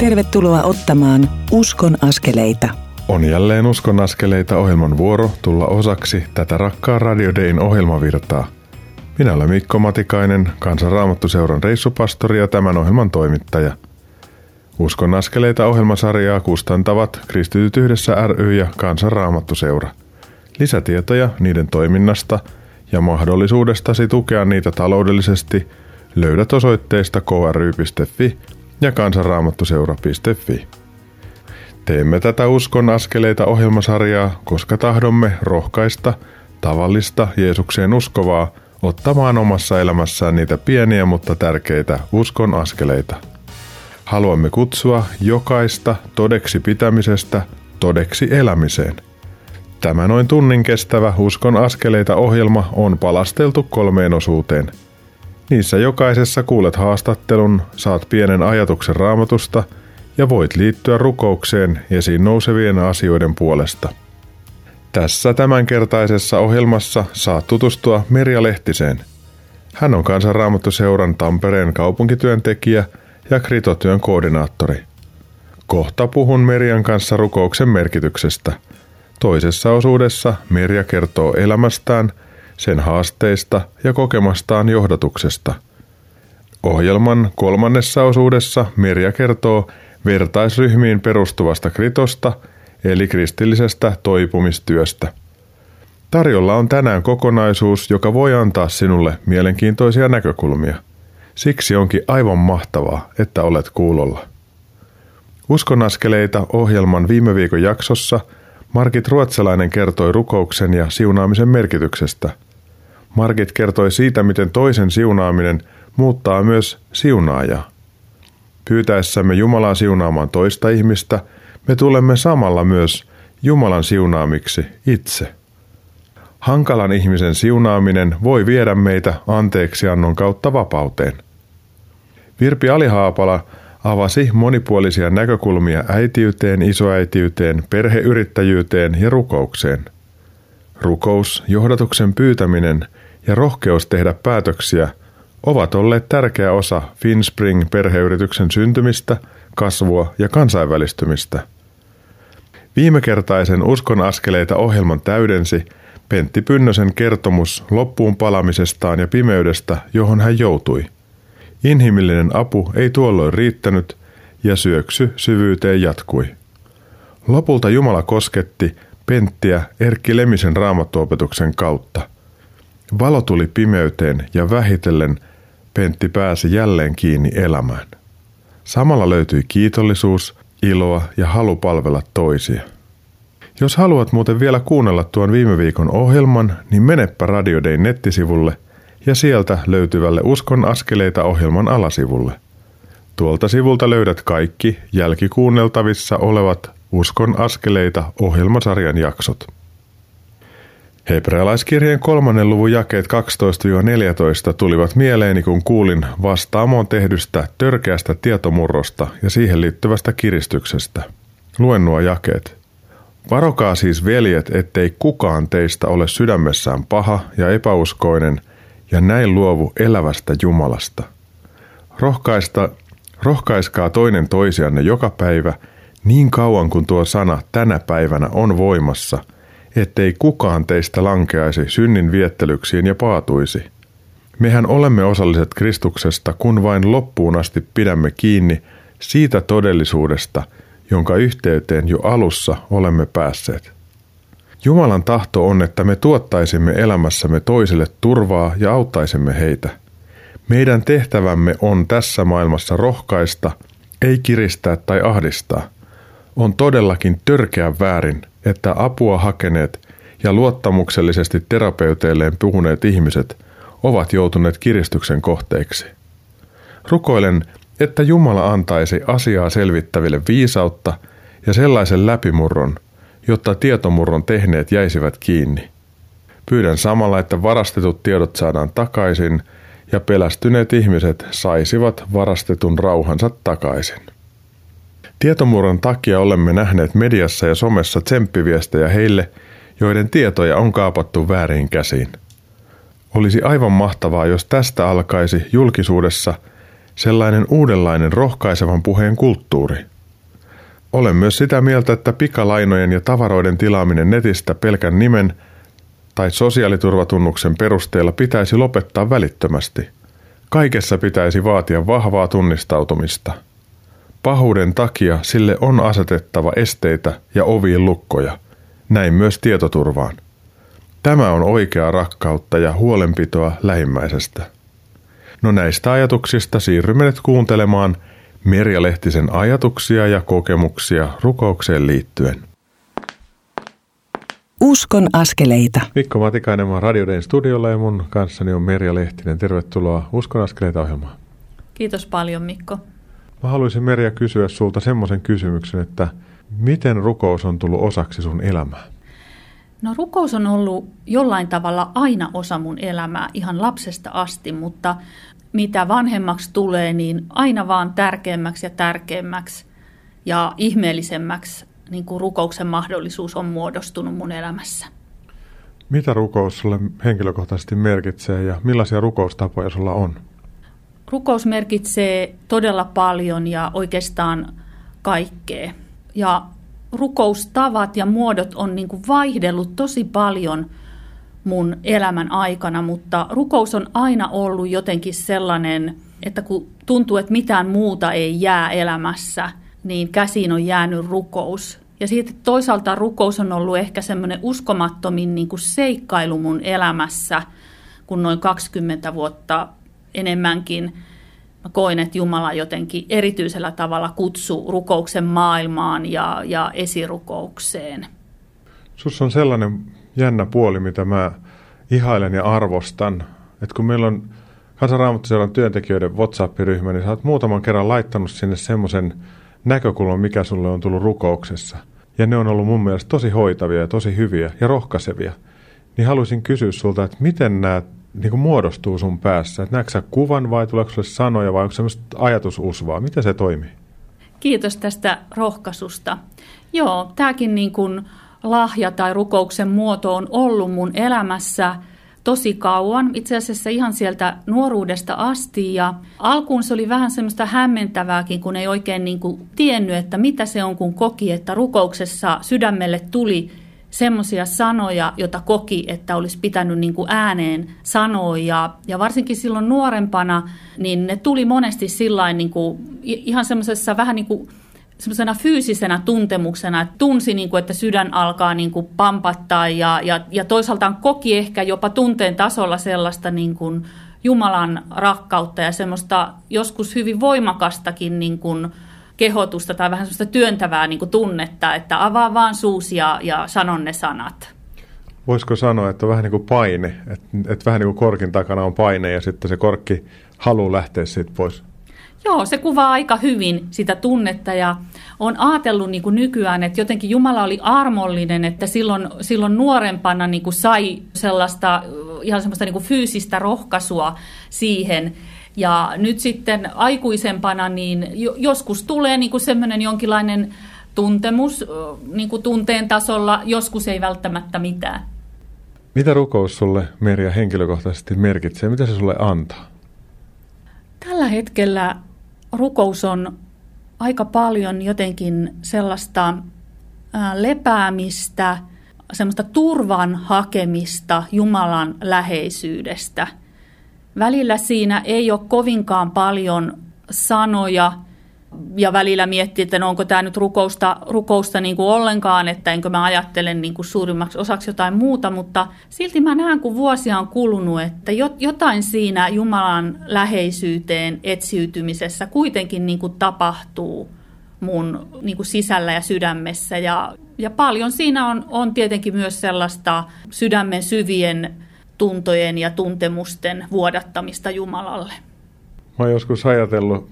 Tervetuloa ottamaan Uskon askeleita. On jälleen Uskon askeleita ohjelman vuoro tulla osaksi tätä rakkaa Radio Dayn ohjelmavirtaa. Minä olen Mikko Matikainen, Kansanraamattuseuran reissupastori ja tämän ohjelman toimittaja. Uskon askeleita ohjelmasarjaa kustantavat Kristityt yhdessä ry ja Kansanraamattuseura. Lisätietoja niiden toiminnasta ja mahdollisuudestasi tukea niitä taloudellisesti löydät osoitteesta kry.fi ja kansanraamattuseura.fi. Teemme tätä Uskon askeleita ohjelmasarjaa, koska tahdomme rohkaista tavallista Jeesukseen uskovaa ottamaan omassa elämässään niitä pieniä mutta tärkeitä uskon askeleita. Haluamme kutsua jokaista todeksi pitämisestä todeksi elämiseen. Tämä noin tunnin kestävä Uskon askeleita ohjelma on palasteltu kolmeen osuuteen – Niissä jokaisessa kuulet haastattelun, saat pienen ajatuksen raamatusta ja voit liittyä rukoukseen esiin nousevien asioiden puolesta. Tässä tämänkertaisessa ohjelmassa saat tutustua Merja Lehtiseen. Hän on kansanraamattuseuran Tampereen kaupunkityöntekijä ja kritotyön koordinaattori. Kohta puhun Merjan kanssa rukouksen merkityksestä. Toisessa osuudessa Merja kertoo elämästään – sen haasteista ja kokemastaan johdatuksesta. Ohjelman kolmannessa osuudessa Merja kertoo vertaisryhmiin perustuvasta kritosta eli kristillisestä toipumistyöstä. Tarjolla on tänään kokonaisuus, joka voi antaa sinulle mielenkiintoisia näkökulmia. Siksi onkin aivan mahtavaa, että olet kuulolla. Uskonaskeleita ohjelman viime viikon jaksossa Markit Ruotsalainen kertoi rukouksen ja siunaamisen merkityksestä – Margit kertoi siitä, miten toisen siunaaminen muuttaa myös siunaajaa. Pyytäessämme Jumalaa siunaamaan toista ihmistä, me tulemme samalla myös Jumalan siunaamiksi itse. Hankalan ihmisen siunaaminen voi viedä meitä anteeksiannon kautta vapauteen. Virpi Alihaapala avasi monipuolisia näkökulmia äitiyteen, isoäitiyteen, perheyrittäjyyteen ja rukoukseen. Rukous, johdatuksen pyytäminen – ja rohkeus tehdä päätöksiä ovat olleet tärkeä osa Finspring-perheyrityksen syntymistä, kasvua ja kansainvälistymistä. Viimekertaisen Uskon askeleita ohjelman täydensi Pentti Pynnösen kertomus loppuun palamisestaan ja pimeydestä, johon hän joutui. Inhimillinen apu ei tuolloin riittänyt ja syöksy syvyyteen jatkui. Lopulta Jumala kosketti Penttiä Erkki Lemisen raamattuopetuksen kautta – Valo tuli pimeyteen ja vähitellen Pentti pääsi jälleen kiinni elämään. Samalla löytyi kiitollisuus, iloa ja halu palvella toisia. Jos haluat muuten vielä kuunnella tuon viime viikon ohjelman, niin menepä Radio Day nettisivulle ja sieltä löytyvälle Uskon askeleita ohjelman alasivulle. Tuolta sivulta löydät kaikki jälkikuunneltavissa olevat Uskon askeleita ohjelmasarjan jaksot. Hebrealaiskirjeen kolmannen luvun jakeet 12-14 tulivat mieleeni, kun kuulin vastaamoon tehdystä törkeästä tietomurrosta ja siihen liittyvästä kiristyksestä. Luen nuo jakeet. Varokaa siis veljet, ettei kukaan teistä ole sydämessään paha ja epäuskoinen ja näin luovu elävästä Jumalasta. Rohkaista, rohkaiskaa toinen toisianne joka päivä niin kauan kuin tuo sana tänä päivänä on voimassa – ettei kukaan teistä lankeaisi synnin viettelyksiin ja paatuisi. Mehän olemme osalliset Kristuksesta, kun vain loppuun asti pidämme kiinni siitä todellisuudesta, jonka yhteyteen jo alussa olemme päässeet. Jumalan tahto on, että me tuottaisimme elämässämme toisille turvaa ja auttaisimme heitä. Meidän tehtävämme on tässä maailmassa rohkaista, ei kiristää tai ahdistaa. On todellakin törkeä väärin, että apua hakeneet ja luottamuksellisesti terapeuteilleen puhuneet ihmiset ovat joutuneet kiristyksen kohteeksi. Rukoilen, että Jumala antaisi asiaa selvittäville viisautta ja sellaisen läpimurron, jotta tietomurron tehneet jäisivät kiinni. Pyydän samalla, että varastetut tiedot saadaan takaisin ja pelästyneet ihmiset saisivat varastetun rauhansa takaisin. Tietomurron takia olemme nähneet mediassa ja somessa tsemppiviestejä heille, joiden tietoja on kaapattu väärin käsiin. Olisi aivan mahtavaa, jos tästä alkaisi julkisuudessa sellainen uudenlainen rohkaisevan puheen kulttuuri. Olen myös sitä mieltä, että pikalainojen ja tavaroiden tilaaminen netistä pelkän nimen tai sosiaaliturvatunnuksen perusteella pitäisi lopettaa välittömästi. Kaikessa pitäisi vaatia vahvaa tunnistautumista. Pahuuden takia sille on asetettava esteitä ja oviin lukkoja, näin myös tietoturvaan. Tämä on oikeaa rakkautta ja huolenpitoa lähimmäisestä. No näistä ajatuksista siirrymme nyt kuuntelemaan Merja Lehtisen ajatuksia ja kokemuksia rukoukseen liittyen. Uskon askeleita. Mikko Matikainen, mä Radioden studiolla ja mun kanssani on Merja Lehtinen. Tervetuloa Uskon askeleita ohjelmaan. Kiitos paljon Mikko. Mä haluaisin Merja kysyä sulta semmoisen kysymyksen, että miten rukous on tullut osaksi sun elämää? No rukous on ollut jollain tavalla aina osa mun elämää ihan lapsesta asti, mutta mitä vanhemmaksi tulee, niin aina vaan tärkeämmäksi ja tärkeämmäksi ja ihmeellisemmäksi niin kuin rukouksen mahdollisuus on muodostunut mun elämässä. Mitä rukous sulle henkilökohtaisesti merkitsee ja millaisia rukoustapoja sulla on? Rukous merkitsee todella paljon ja oikeastaan kaikkea. Ja rukoustavat ja muodot on niin kuin vaihdellut tosi paljon mun elämän aikana, mutta rukous on aina ollut jotenkin sellainen, että kun tuntuu, että mitään muuta ei jää elämässä, niin käsiin on jäänyt rukous. Ja siitä toisaalta rukous on ollut ehkä semmoinen uskomattomin niin kuin seikkailu mun elämässä, kun noin 20 vuotta enemmänkin mä koin, että Jumala jotenkin erityisellä tavalla kutsuu rukouksen maailmaan ja, ja esirukoukseen. Sus on sellainen jännä puoli, mitä mä ihailen ja arvostan, että kun meillä on Kansanraamattuseuran työntekijöiden WhatsApp-ryhmä, niin sä oot muutaman kerran laittanut sinne semmoisen näkökulman, mikä sulle on tullut rukouksessa. Ja ne on ollut mun mielestä tosi hoitavia ja tosi hyviä ja rohkaisevia. Niin haluaisin kysyä sulta, että miten nämä niin kuin muodostuu sun päässä? Että näetkö kuvan vai tuleeko sulle sanoja vai onko semmoista ajatususvaa? Miten se toimii? Kiitos tästä rohkaisusta. Joo, tämäkin niin kuin lahja tai rukouksen muoto on ollut mun elämässä tosi kauan, itse asiassa ihan sieltä nuoruudesta asti. Ja alkuun se oli vähän semmoista hämmentävääkin, kun ei oikein niin kuin tiennyt, että mitä se on, kun koki, että rukouksessa sydämelle tuli semmoisia sanoja, joita koki, että olisi pitänyt niin kuin ääneen sanoa. Ja, ja varsinkin silloin nuorempana, niin ne tuli monesti sillain niin kuin, ihan semmoisessa vähän niin kuin semmoisena fyysisenä tuntemuksena, että tunsi, niin kuin, että sydän alkaa niin kuin pampattaa ja, ja, ja toisaalta koki ehkä jopa tunteen tasolla sellaista niin kuin Jumalan rakkautta ja semmoista joskus hyvin voimakastakin niin kuin, kehotusta tai vähän sellaista työntävää niin kuin tunnetta, että avaa vaan suusi ja, ja sanon ne sanat. Voisiko sanoa, että vähän niin kuin paine, että, että vähän niin kuin korkin takana on paine ja sitten se korkki haluaa lähteä siitä pois? Joo, se kuvaa aika hyvin sitä tunnetta ja on ajatellut niin kuin nykyään, että jotenkin Jumala oli armollinen, että silloin, silloin nuorempana niin kuin sai sellaista ihan semmoista niin kuin fyysistä rohkaisua siihen, ja nyt sitten aikuisempana niin joskus tulee niin kuin semmoinen jonkinlainen tuntemus niin kuin tunteen tasolla, joskus ei välttämättä mitään. Mitä rukous sulle, Merja, henkilökohtaisesti merkitsee? Mitä se sulle antaa? Tällä hetkellä rukous on aika paljon jotenkin sellaista lepäämistä, semmoista turvan hakemista Jumalan läheisyydestä – Välillä siinä ei ole kovinkaan paljon sanoja ja välillä miettii, että no onko tämä nyt rukousta, rukousta niin kuin ollenkaan, että enkö mä ajattelen niin kuin suurimmaksi osaksi jotain muuta, mutta silti mä näen, kun vuosia on kulunut, että jotain siinä Jumalan läheisyyteen etsiytymisessä kuitenkin niin kuin tapahtuu mun niin kuin sisällä ja sydämessä. Ja, ja paljon siinä on, on tietenkin myös sellaista sydämen syvien tuntojen ja tuntemusten vuodattamista Jumalalle. Mä oon joskus ajatellut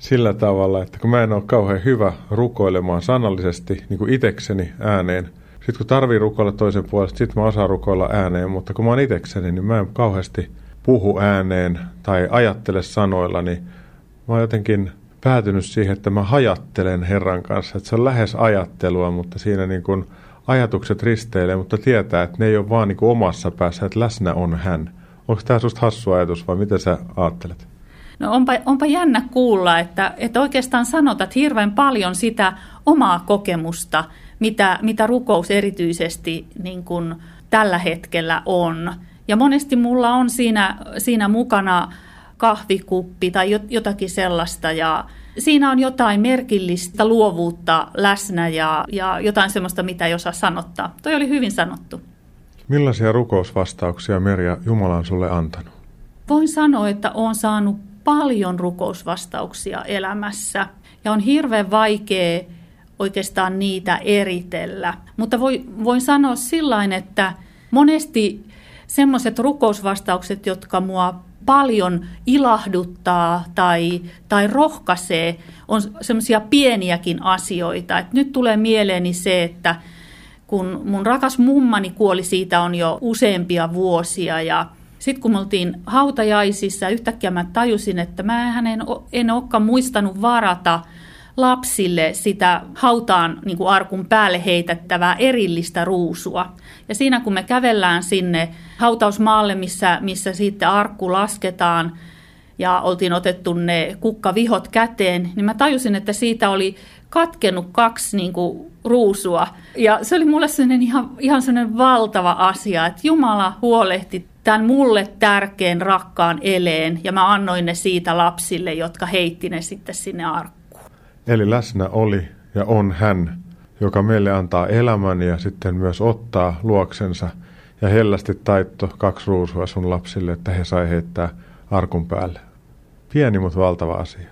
sillä tavalla, että kun mä en ole kauhean hyvä rukoilemaan sanallisesti niin kuin itekseni ääneen, sitten kun tarvii rukoilla toisen puolesta, sitten mä osaan rukoilla ääneen, mutta kun mä oon itekseni, niin mä en kauheasti puhu ääneen tai ajattele sanoilla, niin mä oon jotenkin päätynyt siihen, että mä hajattelen Herran kanssa, että se on lähes ajattelua, mutta siinä niin kuin ajatukset risteilee, mutta tietää, että ne ei ole vaan niin kuin omassa päässä, että läsnä on hän. Onko tämä sinusta hassu ajatus vai mitä sä ajattelet? No onpa, onpa jännä kuulla, että, että oikeastaan sanotat hirveän paljon sitä omaa kokemusta, mitä, mitä rukous erityisesti niin kuin tällä hetkellä on. Ja monesti mulla on siinä, siinä mukana kahvikuppi tai jotakin sellaista ja siinä on jotain merkillistä luovuutta läsnä ja, ja jotain sellaista, mitä ei osaa sanottaa. Toi oli hyvin sanottu. Millaisia rukousvastauksia Merja Jumala on sulle antanut? Voin sanoa, että olen saanut paljon rukousvastauksia elämässä ja on hirveän vaikea oikeastaan niitä eritellä. Mutta voi, voin sanoa sillain, että monesti semmoiset rukousvastaukset, jotka mua paljon ilahduttaa tai, tai rohkaisee, on semmoisia pieniäkin asioita. Et nyt tulee mieleeni se, että kun mun rakas mummani kuoli, siitä on jo useampia vuosia ja sitten kun me oltiin hautajaisissa, yhtäkkiä mä tajusin, että mä en, en olekaan muistanut varata lapsille sitä hautaan niin kuin arkun päälle heitettävää erillistä ruusua. Ja siinä kun me kävellään sinne hautausmaalle, missä, missä sitten arkku lasketaan, ja oltiin otettu ne kukkavihot käteen, niin mä tajusin, että siitä oli katkenut kaksi niin kuin, ruusua. Ja se oli mulle sellainen ihan, ihan sellainen valtava asia, että Jumala huolehti tämän mulle tärkeän rakkaan eleen, ja mä annoin ne siitä lapsille, jotka heitti ne sitten sinne arkkuun. Eli läsnä oli ja on hän, joka meille antaa elämän ja sitten myös ottaa luoksensa ja hellästi taitto kaksi ruusua sun lapsille, että he sai heittää arkun päälle. Pieni, mutta valtava asia.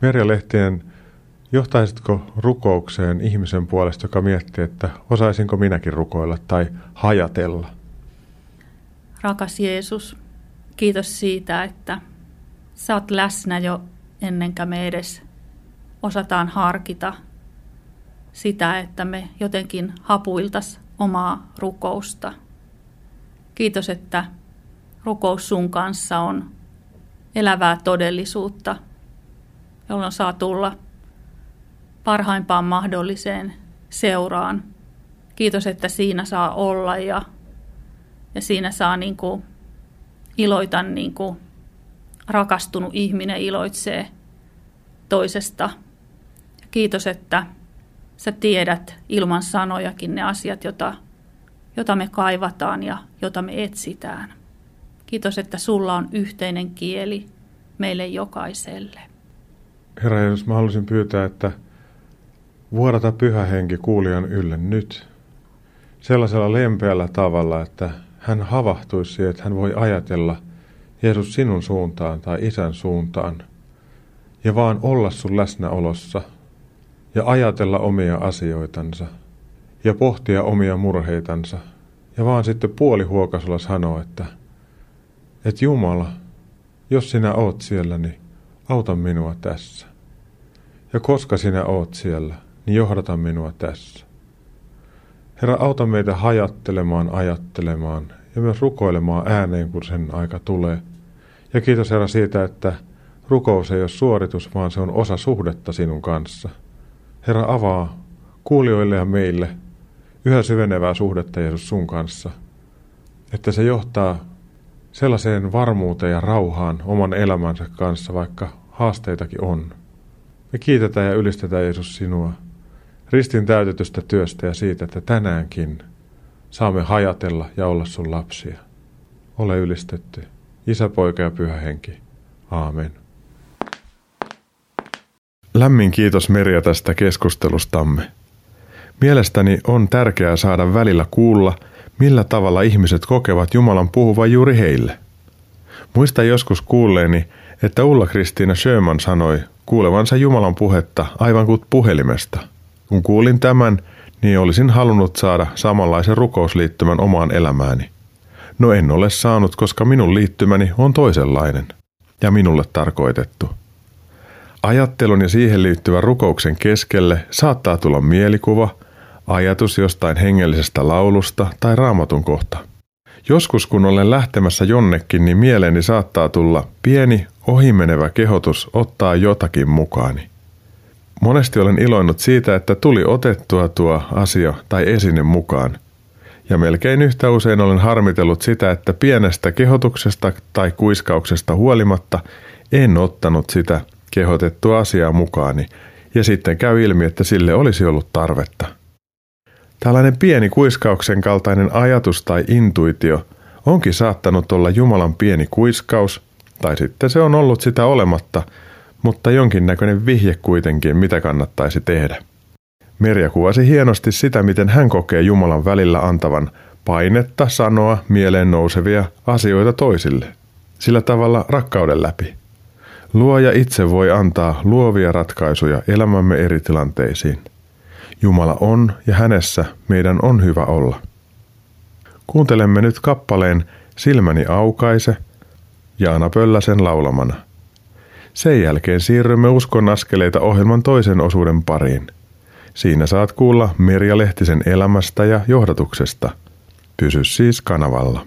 Merja Lehtien, johtaisitko rukoukseen ihmisen puolesta, joka miettii, että osaisinko minäkin rukoilla tai hajatella? Rakas Jeesus, kiitos siitä, että sä oot läsnä jo ennenkä me edes osataan harkita sitä, että me jotenkin hapuiltas omaa rukousta. Kiitos, että rukous sun kanssa on elävää todellisuutta, jolloin saa tulla parhaimpaan mahdolliseen seuraan. Kiitos, että siinä saa olla ja, ja siinä saa niin kuin iloita niin kuin rakastunut ihminen iloitsee toisesta. Ja kiitos, että sä tiedät ilman sanojakin ne asiat, jota, jota me kaivataan ja jota me etsitään. Kiitos, että sulla on yhteinen kieli meille jokaiselle. Herra Jeesus, mä haluaisin pyytää, että vuodata pyhä henki kuulijan ylle nyt sellaisella lempeällä tavalla, että hän havahtuisi että hän voi ajatella Jeesus sinun suuntaan tai isän suuntaan ja vaan olla sun läsnäolossa ja ajatella omia asioitansa ja pohtia omia murheitansa ja vaan sitten puolihuokasulla sanoa, että – että Jumala, jos sinä oot siellä, niin auta minua tässä. Ja koska sinä oot siellä, niin johdata minua tässä. Herra, auta meitä hajattelemaan, ajattelemaan ja myös rukoilemaan ääneen, kun sen aika tulee. Ja kiitos Herra siitä, että rukous ei ole suoritus, vaan se on osa suhdetta sinun kanssa. Herra, avaa kuulijoille ja meille yhä syvenevää suhdetta Jeesus sun kanssa, että se johtaa sellaiseen varmuuteen ja rauhaan oman elämänsä kanssa, vaikka haasteitakin on. Me kiitetään ja ylistetään Jeesus sinua ristin täytetystä työstä ja siitä, että tänäänkin saamme hajatella ja olla sun lapsia. Ole ylistetty. Isä, poika ja pyhä henki. Aamen. Lämmin kiitos Merja tästä keskustelustamme. Mielestäni on tärkeää saada välillä kuulla – millä tavalla ihmiset kokevat Jumalan puhuvan juuri heille. Muista joskus kuulleeni, että Ulla-Kristiina Sjöman sanoi kuulevansa Jumalan puhetta aivan kuin puhelimesta. Kun kuulin tämän, niin olisin halunnut saada samanlaisen rukousliittymän omaan elämääni. No en ole saanut, koska minun liittymäni on toisenlainen ja minulle tarkoitettu. Ajattelun ja siihen liittyvän rukouksen keskelle saattaa tulla mielikuva – ajatus jostain hengellisestä laulusta tai raamatun kohta. Joskus kun olen lähtemässä jonnekin, niin mieleeni saattaa tulla pieni ohimenevä kehotus ottaa jotakin mukaani. Monesti olen iloinnut siitä, että tuli otettua tuo asia tai esine mukaan. Ja melkein yhtä usein olen harmitellut sitä, että pienestä kehotuksesta tai kuiskauksesta huolimatta En ottanut sitä kehotettua asiaa mukaani, ja sitten käy ilmi, että sille olisi ollut tarvetta. Tällainen pieni kuiskauksen kaltainen ajatus tai intuitio onkin saattanut olla Jumalan pieni kuiskaus, tai sitten se on ollut sitä olematta, mutta jonkinnäköinen vihje kuitenkin, mitä kannattaisi tehdä. Merja kuvasi hienosti sitä, miten hän kokee Jumalan välillä antavan painetta sanoa mieleen nousevia asioita toisille, sillä tavalla rakkauden läpi. Luoja itse voi antaa luovia ratkaisuja elämämme eri tilanteisiin. Jumala on ja hänessä meidän on hyvä olla. Kuuntelemme nyt kappaleen Silmäni aukaise Jaana Pölläsen laulamana. Sen jälkeen siirrymme Uskon askeleita ohjelman toisen osuuden pariin. Siinä saat kuulla Merja Lehtisen elämästä ja johdatuksesta. Pysy siis kanavalla.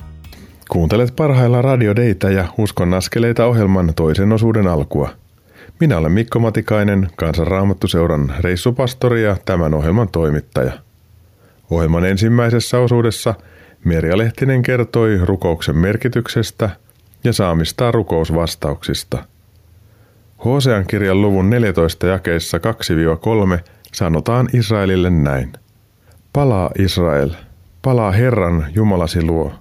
Kuuntelet parhailla radiodeita ja Uskon askeleita ohjelman toisen osuuden alkua. Minä olen Mikko Matikainen, Kansanraamattuseuran reissupastori ja tämän ohjelman toimittaja. Ohjelman ensimmäisessä osuudessa Merja Lehtinen kertoi rukouksen merkityksestä ja saamistaan rukousvastauksista. Hosean kirjan luvun 14 jakeissa 2-3 sanotaan Israelille näin. Palaa Israel, palaa Herran Jumalasi luo.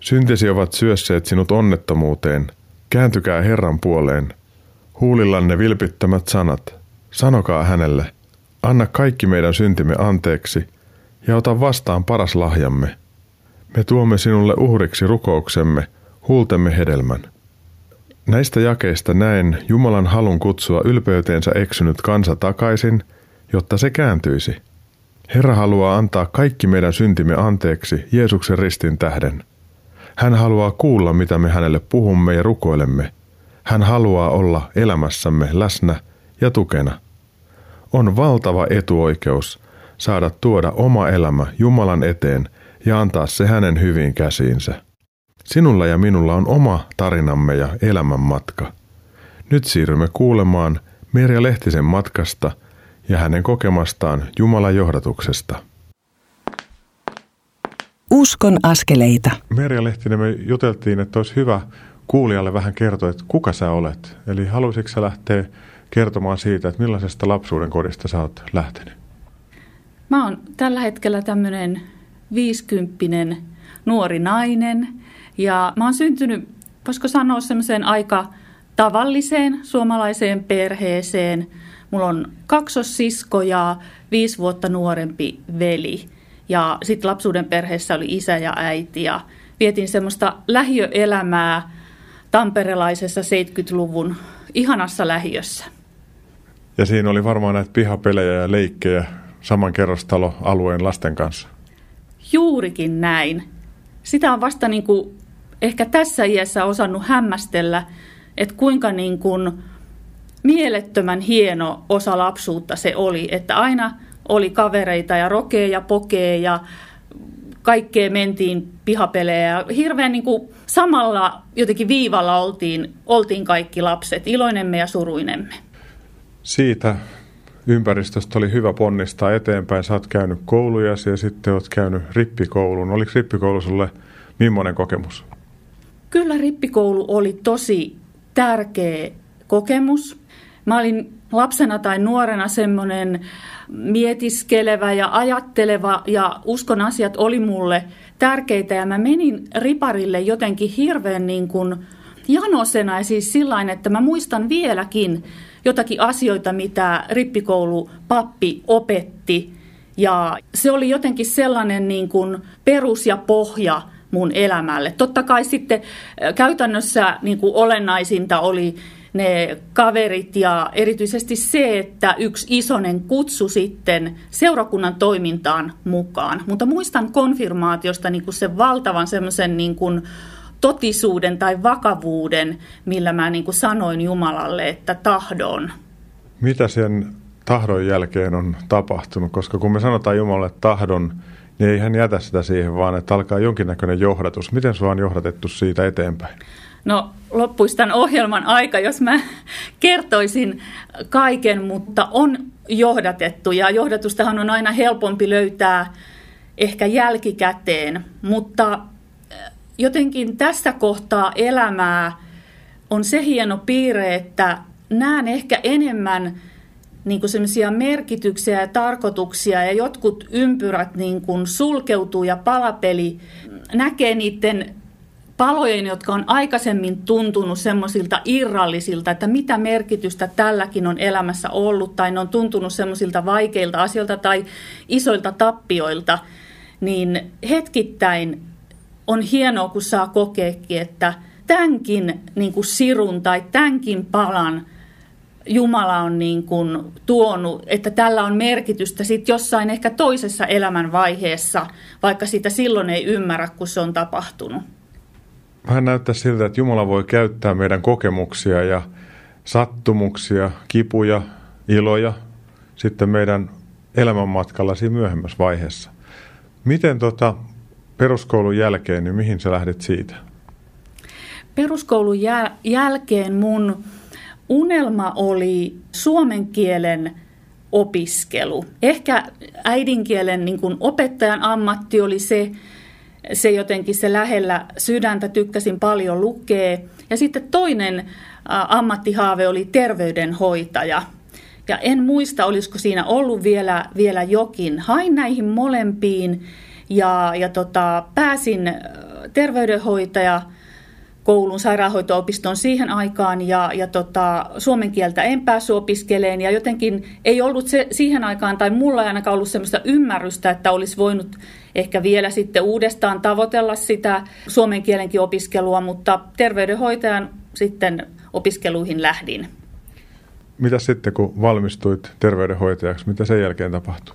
Syntesi ovat syösseet sinut onnettomuuteen. Kääntykää Herran puoleen. Huulillanne vilpittömät sanat. Sanokaa hänelle, anna kaikki meidän syntimme anteeksi ja ota vastaan paras lahjamme. Me tuomme sinulle uhriksi rukouksemme, huultemme hedelmän. Näistä jakeista näen Jumalan halun kutsua ylpeyteensä eksynyt kansa takaisin, jotta se kääntyisi. Herra haluaa antaa kaikki meidän syntimme anteeksi Jeesuksen ristin tähden. Hän haluaa kuulla, mitä me hänelle puhumme ja rukoilemme. Hän haluaa olla elämässämme läsnä ja tukena. On valtava etuoikeus saada tuoda oma elämä Jumalan eteen ja antaa se hänen hyviin käsiinsä. Sinulla ja minulla on oma tarinamme ja elämän matka. Nyt siirrymme kuulemaan Merja Lehtisen matkasta ja hänen kokemastaan Jumalan johdatuksesta. Uskon askeleita. Merja Lehtinen, me juteltiin, että olisi hyvä kuulijalle vähän kertoa, että kuka sä olet. Eli haluaisitko sä lähteä kertomaan siitä, että millaisesta lapsuuden kodista sä oot lähtenyt? Mä oon tällä hetkellä tämmöinen viisikymppinen nuori nainen ja mä oon syntynyt, voisiko sanoa semmoiseen aika tavalliseen suomalaiseen perheeseen. Mulla on kaksossisko ja viisi vuotta nuorempi veli. Ja sitten lapsuuden perheessä oli isä ja äiti ja vietin semmoista lähiöelämää tamperelaisessa 70-luvun ihanassa lähiössä. Ja siinä oli varmaan näitä pihapelejä ja leikkejä saman kerrostaloalueen lasten kanssa. Juurikin näin. Sitä on vasta niin kuin ehkä tässä iässä osannut hämmästellä, että kuinka niin kuin mielettömän hieno osa lapsuutta se oli, että aina oli kavereita ja rokee ja pokee ja kaikkea mentiin pihapelejä ja hirveän niin kuin samalla jotenkin viivalla oltiin, oltiin kaikki lapset, iloinemme ja suruinemme. Siitä ympäristöstä oli hyvä ponnistaa eteenpäin. Sä oot käynyt kouluja ja sitten oot käynyt rippikouluun. Oliko rippikoulu sulle millainen kokemus? Kyllä rippikoulu oli tosi tärkeä kokemus. Mä olin lapsena tai nuorena semmoinen mietiskelevä ja ajatteleva ja uskon asiat oli mulle tärkeitä ja mä menin riparille jotenkin hirveän niin kuin janosena ja siis sillä että mä muistan vieläkin jotakin asioita, mitä rippikoulu pappi opetti ja se oli jotenkin sellainen niin kuin perus ja pohja mun elämälle. Totta kai sitten käytännössä niin kuin olennaisinta oli ne kaverit ja erityisesti se, että yksi isonen kutsu sitten seurakunnan toimintaan mukaan. Mutta muistan konfirmaatiosta niin kuin sen valtavan semmoisen niin kuin totisuuden tai vakavuuden, millä mä niin kuin sanoin Jumalalle, että tahdon. Mitä sen tahdon jälkeen on tapahtunut? Koska kun me sanotaan Jumalalle tahdon, niin ei hän jätä sitä siihen, vaan että alkaa jonkinnäköinen johdatus. Miten sinua on johdatettu siitä eteenpäin? No loppuisi tämän ohjelman aika, jos mä kertoisin kaiken, mutta on johdatettu. Ja johdatustahan on aina helpompi löytää ehkä jälkikäteen, mutta äh, jotenkin tässä kohtaa elämää on se hieno piirre, että näen ehkä enemmän niin kuin merkityksiä ja tarkoituksia ja jotkut ympyrät niin kuin sulkeutuu ja palapeli näkee niiden palojen, jotka on aikaisemmin tuntunut semmoisilta irrallisilta, että mitä merkitystä tälläkin on elämässä ollut, tai ne on tuntunut semmoisilta vaikeilta asioilta tai isoilta tappioilta, niin hetkittäin on hienoa, kun saa kokeekin, että tämänkin niin kuin sirun tai tämänkin palan Jumala on niin kuin tuonut, että tällä on merkitystä sitten jossain ehkä toisessa elämän vaiheessa, vaikka sitä silloin ei ymmärrä, kun se on tapahtunut vähän näyttää siltä, että Jumala voi käyttää meidän kokemuksia ja sattumuksia, kipuja, iloja sitten meidän elämänmatkalla siinä myöhemmässä vaiheessa. Miten tota peruskoulun jälkeen, niin mihin sä lähdit siitä? Peruskoulun jäl- jälkeen mun unelma oli suomen kielen opiskelu. Ehkä äidinkielen niin opettajan ammatti oli se, se jotenkin se lähellä sydäntä, tykkäsin paljon lukea. Ja sitten toinen ammattihaave oli terveydenhoitaja. Ja en muista, olisiko siinä ollut vielä, vielä jokin. Hain näihin molempiin ja, ja tota, pääsin terveydenhoitaja koulun sairaanhoito-opistoon siihen aikaan ja, ja tota, suomen kieltä en päässyt opiskeleen ja jotenkin ei ollut se, siihen aikaan tai mulla ei ainakaan ollut sellaista ymmärrystä, että olisi voinut ehkä vielä sitten uudestaan tavoitella sitä suomen kielenkin opiskelua, mutta terveydenhoitajan sitten opiskeluihin lähdin. Mitä sitten, kun valmistuit terveydenhoitajaksi, mitä sen jälkeen tapahtui?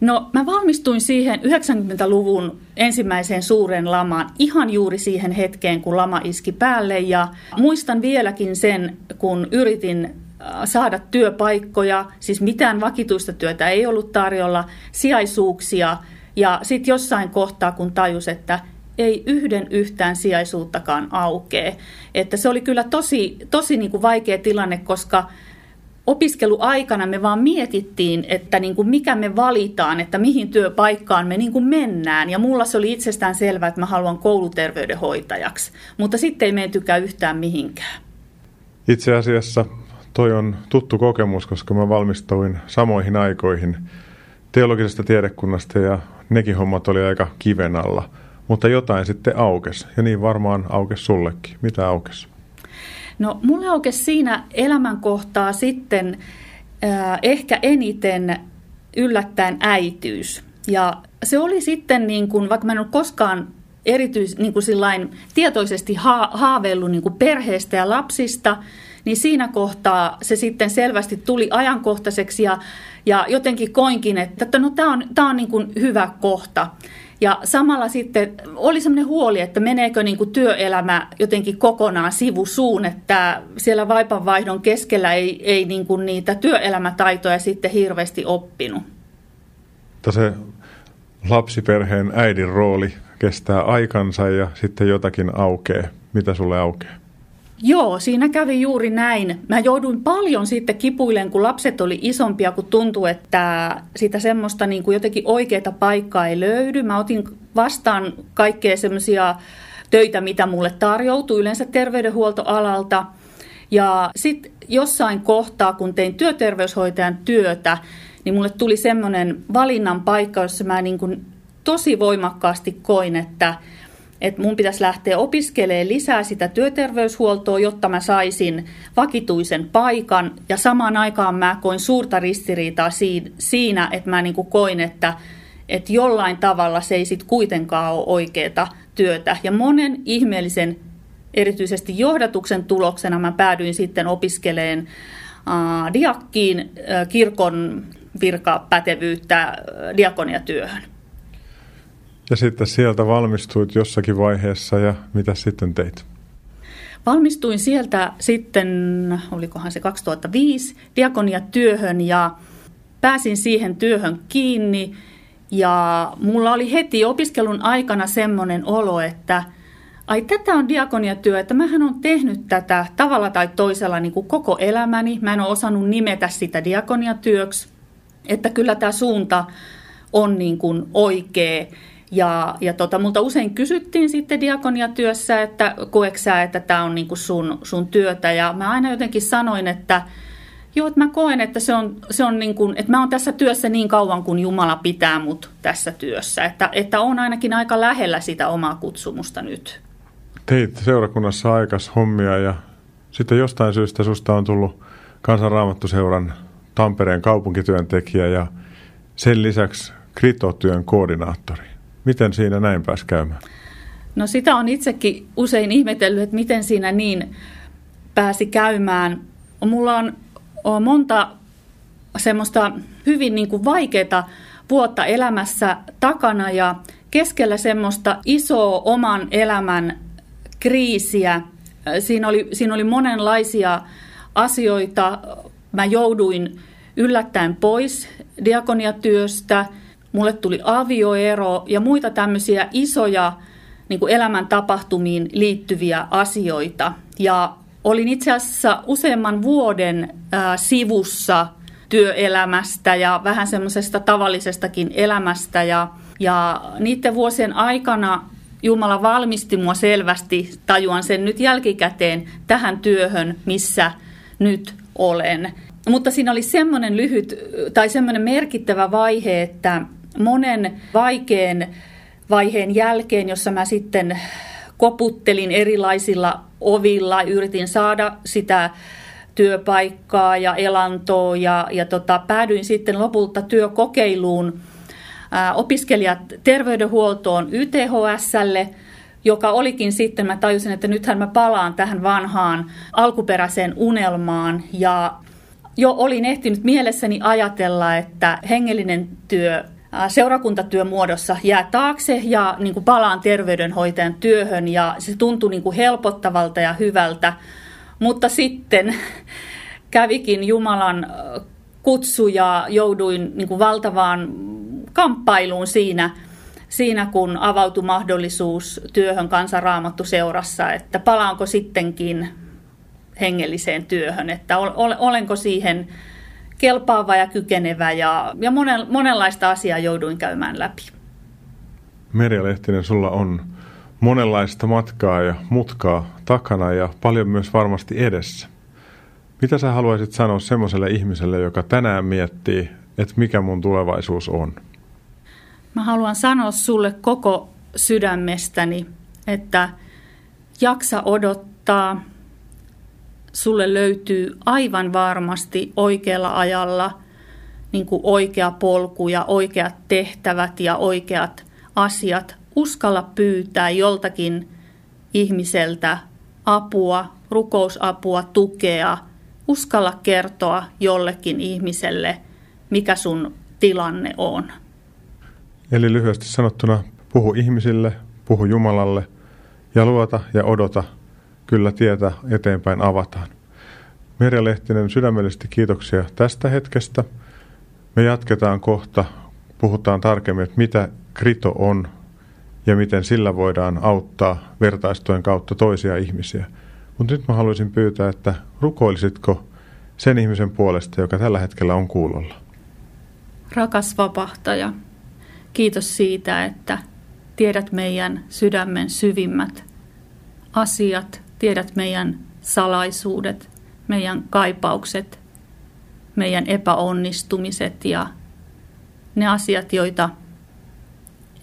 No mä valmistuin siihen 90-luvun ensimmäiseen suuren lamaan ihan juuri siihen hetkeen, kun lama iski päälle ja muistan vieläkin sen, kun yritin äh, saada työpaikkoja, siis mitään vakituista työtä ei ollut tarjolla, sijaisuuksia ja sitten jossain kohtaa, kun tajus, että ei yhden yhtään sijaisuuttakaan aukee. Että se oli kyllä tosi, tosi niin kuin vaikea tilanne, koska opiskeluaikana me vaan mietittiin, että niin kuin mikä me valitaan, että mihin työpaikkaan me niin kuin mennään. Ja mulla se oli itsestään selvää, että mä haluan kouluterveydenhoitajaksi, mutta sitten ei menetykään yhtään mihinkään. Itse asiassa toi on tuttu kokemus, koska mä valmistuin samoihin aikoihin teologisesta tiedekunnasta ja nekin hommat oli aika kiven alla. Mutta jotain sitten aukesi ja niin varmaan aukesi sullekin. Mitä aukesi? No mulle aukesi siinä elämänkohtaa sitten äh, ehkä eniten yllättäen äityys. Ja se oli sitten, niin kuin, vaikka mä en ole koskaan erityis, niin kuin tietoisesti ha- haaveillut niin kuin perheestä ja lapsista, niin siinä kohtaa se sitten selvästi tuli ajankohtaiseksi ja, ja jotenkin koinkin, että no, tämä on, tää on niin kuin hyvä kohta. Ja samalla sitten oli sellainen huoli, että meneekö niin kuin työelämä jotenkin kokonaan sivusuun, että siellä vaipanvaihdon keskellä ei, ei niin kuin niitä työelämätaitoja sitten hirveästi oppinut. Se lapsiperheen äidin rooli kestää aikansa ja sitten jotakin aukeaa. Mitä sulle aukeaa? Joo, siinä kävi juuri näin. Mä jouduin paljon sitten kipuilen, kun lapset oli isompia, kun tuntui, että sitä semmoista niin kuin jotenkin oikeaa paikkaa ei löydy. Mä otin vastaan kaikkea semmoisia töitä, mitä mulle tarjoutui yleensä terveydenhuoltoalalta. Ja sitten jossain kohtaa, kun tein työterveyshoitajan työtä, niin mulle tuli semmoinen valinnan paikka, jossa mä niin kuin tosi voimakkaasti koin, että – että mun pitäisi lähteä opiskelemaan lisää sitä työterveyshuoltoa, jotta mä saisin vakituisen paikan. Ja samaan aikaan mä koin suurta ristiriitaa siinä, että mä niin kuin koin, että, että jollain tavalla se ei sitten kuitenkaan ole oikeaa työtä. Ja monen ihmeellisen erityisesti johdatuksen tuloksena mä päädyin sitten opiskeleen diakkiin kirkon virkapätevyyttä diakoniatyöhön. Ja sitten sieltä valmistuit jossakin vaiheessa ja mitä sitten teit? Valmistuin sieltä sitten, olikohan se 2005, diakoniatyöhön ja pääsin siihen työhön kiinni. Ja mulla oli heti opiskelun aikana semmoinen olo, että ai tätä on diakoniatyö, että mähän on tehnyt tätä tavalla tai toisella niin kuin koko elämäni. Mä en ole osannut nimetä sitä diakoniatyöksi, että kyllä tämä suunta on niin kuin oikea. Ja, ja tota, multa usein kysyttiin sitten diakoniatyössä, että koeksä, että tämä on niinku sun, sun työtä. Ja mä aina jotenkin sanoin, että joo, että mä koen, että se on, se on niin että mä oon tässä työssä niin kauan kuin Jumala pitää mut tässä työssä. Että, että on ainakin aika lähellä sitä omaa kutsumusta nyt. Teit seurakunnassa aikas hommia ja sitten jostain syystä susta on tullut kansanraamattuseuran Tampereen kaupunkityöntekijä ja sen lisäksi kritotyön koordinaattori. Miten siinä näin pääsi käymään? No sitä on itsekin usein ihmetellyt, että miten siinä niin pääsi käymään. Mulla on, on monta semmoista hyvin niin kuin vaikeaa vuotta elämässä takana ja keskellä semmoista isoa oman elämän kriisiä. Siinä oli, siinä oli monenlaisia asioita. Mä jouduin yllättäen pois diakoniatyöstä – mulle tuli avioero ja muita tämmöisiä isoja niin kuin elämän tapahtumiin liittyviä asioita. Ja olin itse asiassa useamman vuoden ää, sivussa työelämästä ja vähän semmoisesta tavallisestakin elämästä. Ja, ja niiden vuosien aikana Jumala valmisti mua selvästi, tajuan sen nyt jälkikäteen, tähän työhön, missä nyt olen. Mutta siinä oli semmoinen lyhyt tai semmoinen merkittävä vaihe, että monen vaikean vaiheen jälkeen, jossa mä sitten koputtelin erilaisilla ovilla, yritin saada sitä työpaikkaa ja elantoa ja, ja tota, päädyin sitten lopulta työkokeiluun ää, opiskelijat terveydenhuoltoon YTHSlle, joka olikin sitten, mä tajusin, että nythän mä palaan tähän vanhaan alkuperäiseen unelmaan. Ja jo olin ehtinyt mielessäni ajatella, että hengellinen työ seurakuntatyön muodossa jää taakse ja niin kuin palaan terveydenhoitajan työhön ja se tuntui niin kuin helpottavalta ja hyvältä. Mutta sitten kävikin Jumalan kutsu ja jouduin niin kuin valtavaan kamppailuun siinä, siinä, kun avautui mahdollisuus työhön kansanraamattu seurassa, että palaanko sittenkin hengelliseen työhön, että olenko siihen kelpaava ja kykenevä ja, ja monen, monenlaista asiaa jouduin käymään läpi. Merja Lehtinen, sulla on monenlaista matkaa ja mutkaa takana ja paljon myös varmasti edessä. Mitä sä haluaisit sanoa semmoiselle ihmiselle, joka tänään miettii, että mikä mun tulevaisuus on? Mä haluan sanoa sulle koko sydämestäni, että jaksa odottaa, sulle löytyy aivan varmasti oikealla ajalla niin kuin oikea polku ja oikeat tehtävät ja oikeat asiat. Uskalla pyytää joltakin ihmiseltä apua, rukousapua, tukea. Uskalla kertoa jollekin ihmiselle, mikä sun tilanne on. Eli lyhyesti sanottuna, puhu ihmisille, puhu Jumalalle ja luota ja odota – kyllä tietä eteenpäin avataan. Merja Lehtinen, sydämellisesti kiitoksia tästä hetkestä. Me jatketaan kohta, puhutaan tarkemmin, että mitä krito on ja miten sillä voidaan auttaa vertaistuen kautta toisia ihmisiä. Mutta nyt mä haluaisin pyytää, että rukoilisitko sen ihmisen puolesta, joka tällä hetkellä on kuulolla? Rakas vapahtaja, kiitos siitä, että tiedät meidän sydämen syvimmät asiat Tiedät meidän salaisuudet, meidän kaipaukset, meidän epäonnistumiset ja ne asiat, joita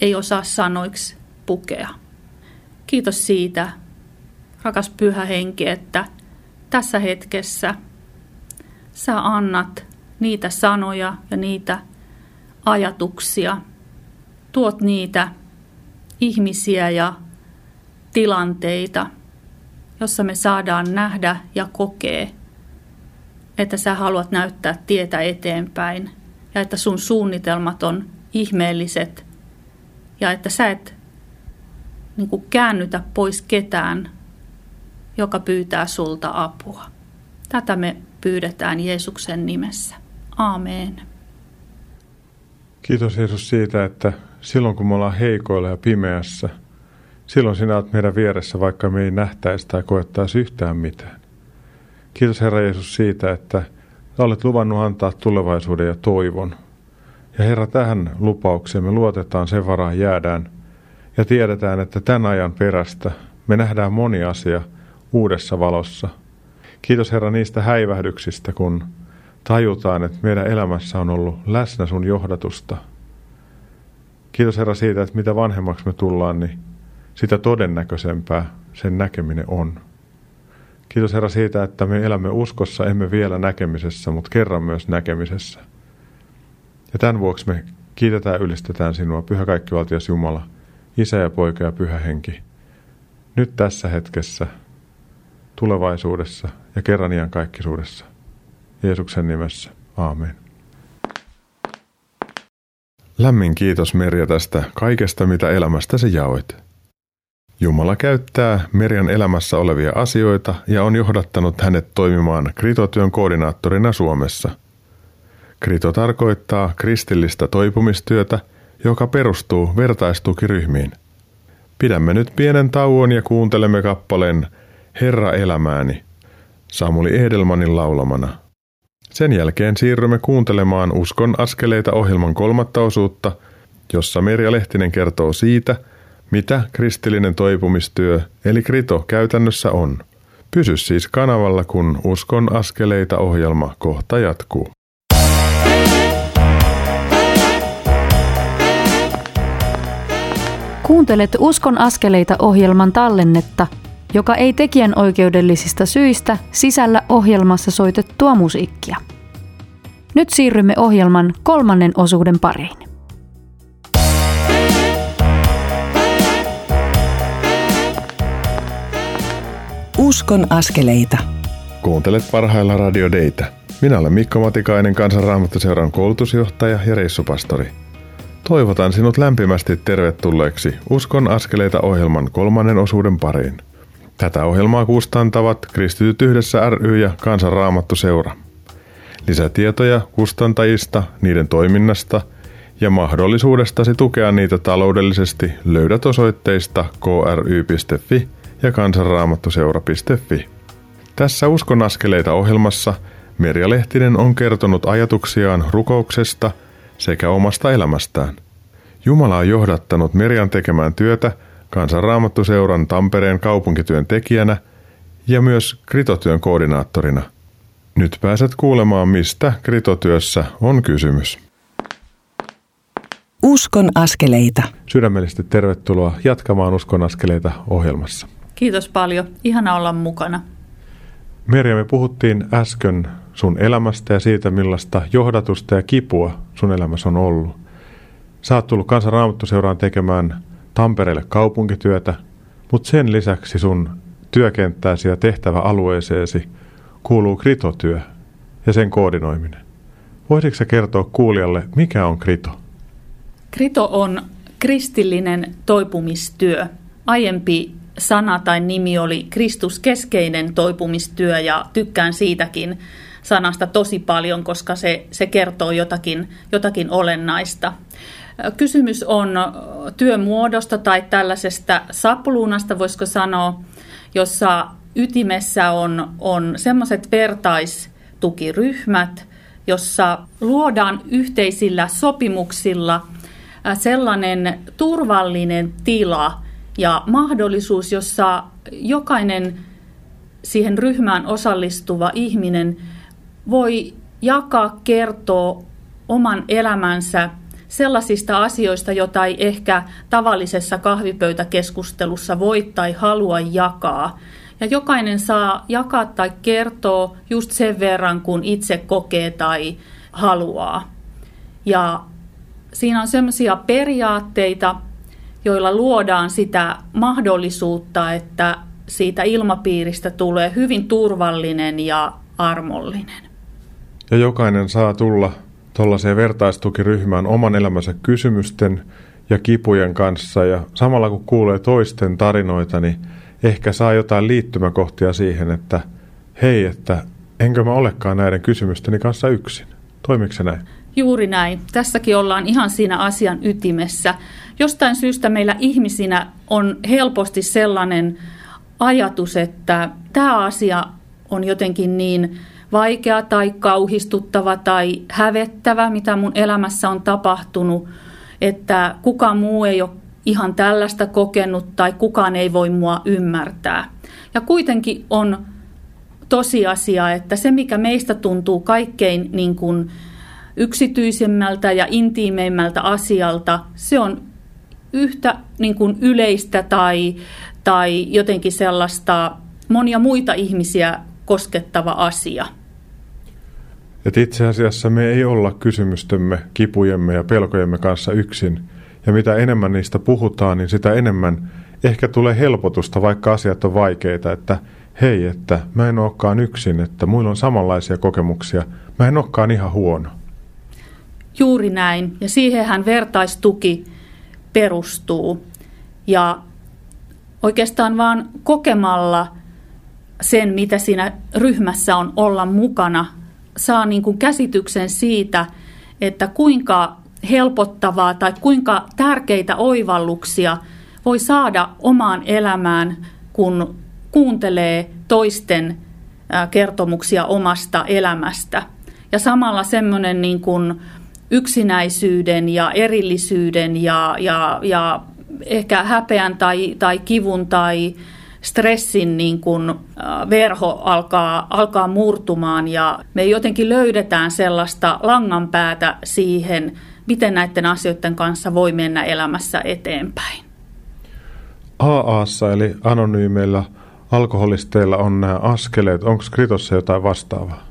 ei osaa sanoiksi pukea. Kiitos siitä, rakas pyhä henki, että tässä hetkessä sä annat niitä sanoja ja niitä ajatuksia, tuot niitä ihmisiä ja tilanteita – jossa me saadaan nähdä ja kokea, että sä haluat näyttää tietä eteenpäin ja että sun suunnitelmat on ihmeelliset ja että sä et niin kuin käännytä pois ketään, joka pyytää sulta apua. Tätä me pyydetään Jeesuksen nimessä. Aamen. Kiitos Jeesus siitä, että silloin kun me ollaan heikoilla ja pimeässä, silloin sinä olet meidän vieressä, vaikka me ei nähtäisi tai koettaisi yhtään mitään. Kiitos Herra Jeesus siitä, että olet luvannut antaa tulevaisuuden ja toivon. Ja Herra, tähän lupaukseen me luotetaan, sen varaan jäädään ja tiedetään, että tämän ajan perästä me nähdään moni asia uudessa valossa. Kiitos Herra niistä häivähdyksistä, kun tajutaan, että meidän elämässä on ollut läsnä sun johdatusta. Kiitos Herra siitä, että mitä vanhemmaksi me tullaan, niin sitä todennäköisempää sen näkeminen on. Kiitos Herra siitä, että me elämme uskossa, emme vielä näkemisessä, mutta kerran myös näkemisessä. Ja tämän vuoksi me kiitetään ja ylistetään sinua, Pyhä Kaikkivaltias Jumala, Isä ja Poika ja Pyhä Henki, nyt tässä hetkessä, tulevaisuudessa ja kerran iän kaikkisuudessa. Jeesuksen nimessä. Aamen. Lämmin kiitos Merja tästä kaikesta, mitä elämästäsi jaoit. Jumala käyttää Merjan elämässä olevia asioita ja on johdattanut hänet toimimaan kritotyön koordinaattorina Suomessa. Krito tarkoittaa kristillistä toipumistyötä, joka perustuu vertaistukiryhmiin. Pidämme nyt pienen tauon ja kuuntelemme kappaleen Herra elämääni, Samuli Edelmanin laulamana. Sen jälkeen siirrymme kuuntelemaan Uskon askeleita ohjelman kolmatta osuutta, jossa Merja Lehtinen kertoo siitä, mitä kristillinen toipumistyö eli krito käytännössä on. Pysy siis kanavalla, kun Uskon askeleita ohjelma kohta jatkuu. Kuuntelet Uskon askeleita ohjelman tallennetta, joka ei tekijän oikeudellisista syistä sisällä ohjelmassa soitettua musiikkia. Nyt siirrymme ohjelman kolmannen osuuden pariin. Uskon askeleita. Kuuntelet parhailla Radio Deitä. Minä olen Mikko Matikainen, kansanraamattuseuran koulutusjohtaja ja reissupastori. Toivotan sinut lämpimästi tervetulleeksi Uskon askeleita ohjelman kolmannen osuuden pariin. Tätä ohjelmaa kustantavat Kristityt yhdessä ry ja Kansanraamattuseura. Lisätietoja kustantajista, niiden toiminnasta ja mahdollisuudestasi tukea niitä taloudellisesti löydät osoitteista kry.fi ja kansanraamattuseura.fi. Tässä Uskon askeleita ohjelmassa Merja Lehtinen on kertonut ajatuksiaan rukouksesta sekä omasta elämästään. Jumala on johdattanut Merjan tekemään työtä Kansanraamattuseuran Tampereen kaupunkityön tekijänä ja myös kritotyön koordinaattorina. Nyt pääset kuulemaan, mistä kritotyössä on kysymys. Uskon askeleita. Sydämellisesti tervetuloa jatkamaan Uskon askeleita ohjelmassa. Kiitos paljon. Ihana olla mukana. Merja, me puhuttiin äsken sun elämästä ja siitä, millaista johdatusta ja kipua sun elämässä on ollut. Sä oot tullut kansanraamattuseuraan tekemään Tampereelle kaupunkityötä, mutta sen lisäksi sun työkenttääsi ja tehtäväalueeseesi kuuluu kritotyö ja sen koordinoiminen. Voisitko kertoa kuulijalle, mikä on krito? Krito on kristillinen toipumistyö. Aiempi sana tai nimi oli Kristuskeskeinen toipumistyö ja tykkään siitäkin sanasta tosi paljon, koska se, se kertoo jotakin, jotakin olennaista. Kysymys on työmuodosta tai tällaisesta sapluunasta, voisiko sanoa, jossa ytimessä on, on semmoiset vertaistukiryhmät, jossa luodaan yhteisillä sopimuksilla sellainen turvallinen tila ja mahdollisuus, jossa jokainen siihen ryhmään osallistuva ihminen voi jakaa, kertoa oman elämänsä sellaisista asioista, joita ei ehkä tavallisessa kahvipöytäkeskustelussa voi tai halua jakaa. Ja jokainen saa jakaa tai kertoa just sen verran, kun itse kokee tai haluaa. Ja siinä on sellaisia periaatteita, joilla luodaan sitä mahdollisuutta, että siitä ilmapiiristä tulee hyvin turvallinen ja armollinen. Ja jokainen saa tulla tuollaiseen vertaistukiryhmään oman elämänsä kysymysten ja kipujen kanssa ja samalla kun kuulee toisten tarinoita, niin ehkä saa jotain liittymäkohtia siihen, että hei, että enkö mä olekaan näiden kysymysteni kanssa yksin. Toimiko se näin? Juuri näin. Tässäkin ollaan ihan siinä asian ytimessä. Jostain syystä meillä ihmisinä on helposti sellainen ajatus, että tämä asia on jotenkin niin vaikea tai kauhistuttava tai hävettävä, mitä mun elämässä on tapahtunut, että kukaan muu ei ole ihan tällaista kokenut tai kukaan ei voi mua ymmärtää. Ja kuitenkin on tosiasia, että se mikä meistä tuntuu kaikkein niin kuin yksityisemmältä ja intiimeimmältä asialta, se on yhtä niin kuin yleistä tai, tai jotenkin sellaista monia muita ihmisiä koskettava asia. Et itse asiassa me ei olla kysymystemme, kipujemme ja pelkojemme kanssa yksin. Ja mitä enemmän niistä puhutaan, niin sitä enemmän ehkä tulee helpotusta, vaikka asiat on vaikeita, että hei, että mä en olekaan yksin, että muilla on samanlaisia kokemuksia, mä en olekaan ihan huono. Juuri näin, ja siihenhän vertaistuki perustuu. Ja oikeastaan vaan kokemalla sen, mitä siinä ryhmässä on olla mukana, saa niin kuin käsityksen siitä, että kuinka helpottavaa tai kuinka tärkeitä oivalluksia voi saada omaan elämään, kun kuuntelee toisten kertomuksia omasta elämästä. Ja samalla semmoinen niin kuin yksinäisyyden ja erillisyyden ja, ja, ja ehkä häpeän tai, tai kivun tai stressin niin kuin verho alkaa, alkaa murtumaan ja me jotenkin löydetään sellaista langanpäätä siihen, miten näiden asioiden kanssa voi mennä elämässä eteenpäin. AAssa eli anonyymeillä alkoholisteilla on nämä askeleet. Onko Kritossa jotain vastaavaa?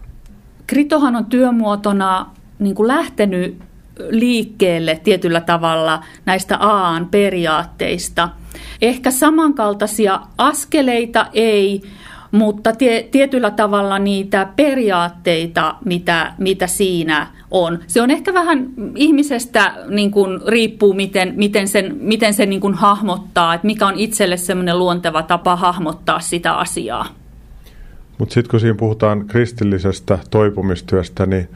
Kritohan on työmuotona niin kuin lähtenyt liikkeelle tietyllä tavalla näistä AAN periaatteista. Ehkä samankaltaisia askeleita ei, mutta tie, tietyllä tavalla niitä periaatteita, mitä, mitä siinä on. Se on ehkä vähän ihmisestä niin kuin, riippuu, miten, miten sen, miten sen niin kuin, hahmottaa, että mikä on itselle semmoinen luonteva tapa hahmottaa sitä asiaa. Mutta sitten kun siinä puhutaan kristillisestä toipumistyöstä, niin